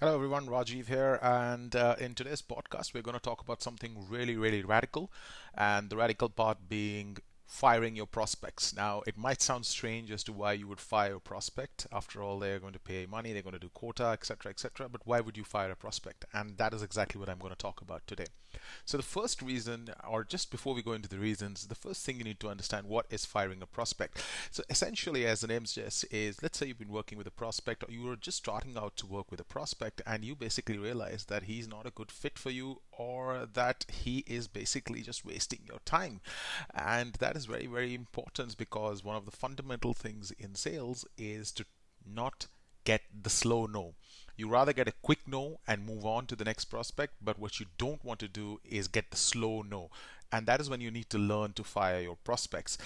Hello, everyone. Rajiv here. And uh, in today's podcast, we're going to talk about something really, really radical. And the radical part being firing your prospects. Now, it might sound strange as to why you would fire a prospect. After all, they're going to pay money, they're going to do quota, etc., etc. But why would you fire a prospect? And that is exactly what I'm going to talk about today. So, the first reason, or just before we go into the reasons, the first thing you need to understand what is firing a prospect. So, essentially, as the name suggests, is let's say you've been working with a prospect, or you were just starting out to work with a prospect, and you basically realize that he's not a good fit for you, or that he is basically just wasting your time. And that is very, very important because one of the fundamental things in sales is to not get the slow no. You rather get a quick no and move on to the next prospect, but what you don't want to do is get the slow no. And that is when you need to learn to fire your prospects.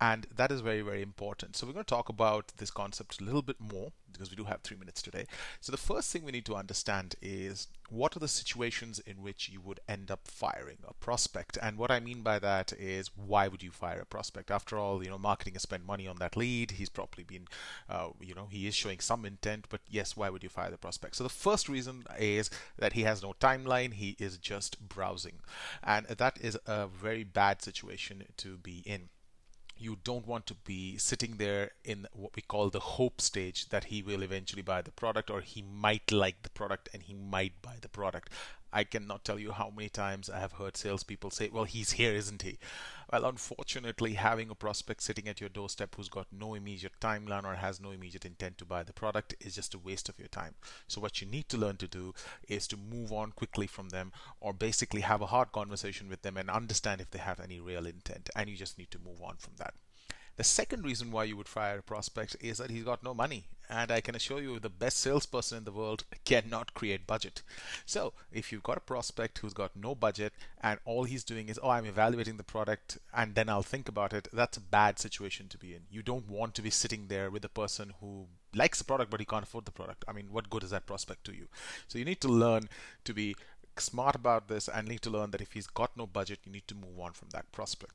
And that is very, very important. So, we're going to talk about this concept a little bit more because we do have three minutes today. So, the first thing we need to understand is what are the situations in which you would end up firing a prospect? And what I mean by that is why would you fire a prospect? After all, you know, marketing has spent money on that lead. He's probably been, uh, you know, he is showing some intent, but yes, why would you fire the prospect? So, the first reason is that he has no timeline, he is just browsing. And that is a very bad situation to be in you don't want to be sitting there in what we call the hope stage that he will eventually buy the product or he might like the product and he might buy the product. I cannot tell you how many times I have heard salespeople say, Well, he's here, isn't he? Well, unfortunately, having a prospect sitting at your doorstep who's got no immediate timeline or has no immediate intent to buy the product is just a waste of your time. So, what you need to learn to do is to move on quickly from them or basically have a hard conversation with them and understand if they have any real intent. And you just need to move on from that. The second reason why you would fire a prospect is that he's got no money. And I can assure you, the best salesperson in the world cannot create budget. So, if you've got a prospect who's got no budget and all he's doing is, oh, I'm evaluating the product and then I'll think about it, that's a bad situation to be in. You don't want to be sitting there with a person who likes the product but he can't afford the product. I mean, what good is that prospect to you? So, you need to learn to be smart about this and need to learn that if he's got no budget, you need to move on from that prospect.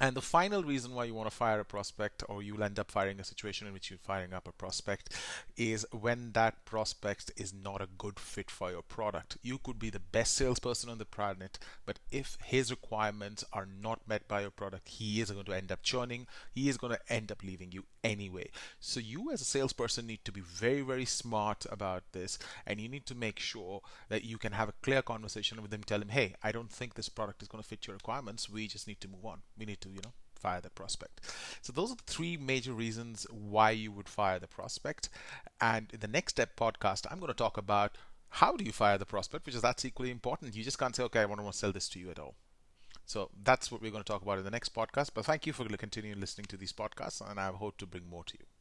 And the final reason why you want to fire a prospect, or you'll end up firing a situation in which you're firing up a prospect, is when that prospect is not a good fit for your product. You could be the best salesperson on the planet, but if his requirements are not met by your product, he is going to end up churning. He is going to end up leaving you anyway. So you as a salesperson need to be very, very smart about this, and you need to make sure that you can have a clear conversation with him. Tell him, hey, I don't think this product is going to fit your requirements. We just need to move on. We need to, you know, fire the prospect. So those are the three major reasons why you would fire the prospect. And in the next step podcast, I'm going to talk about how do you fire the prospect, which is that's equally important. You just can't say, okay, I want to sell this to you at all. So that's what we're going to talk about in the next podcast. But thank you for continuing listening to these podcasts, and I hope to bring more to you.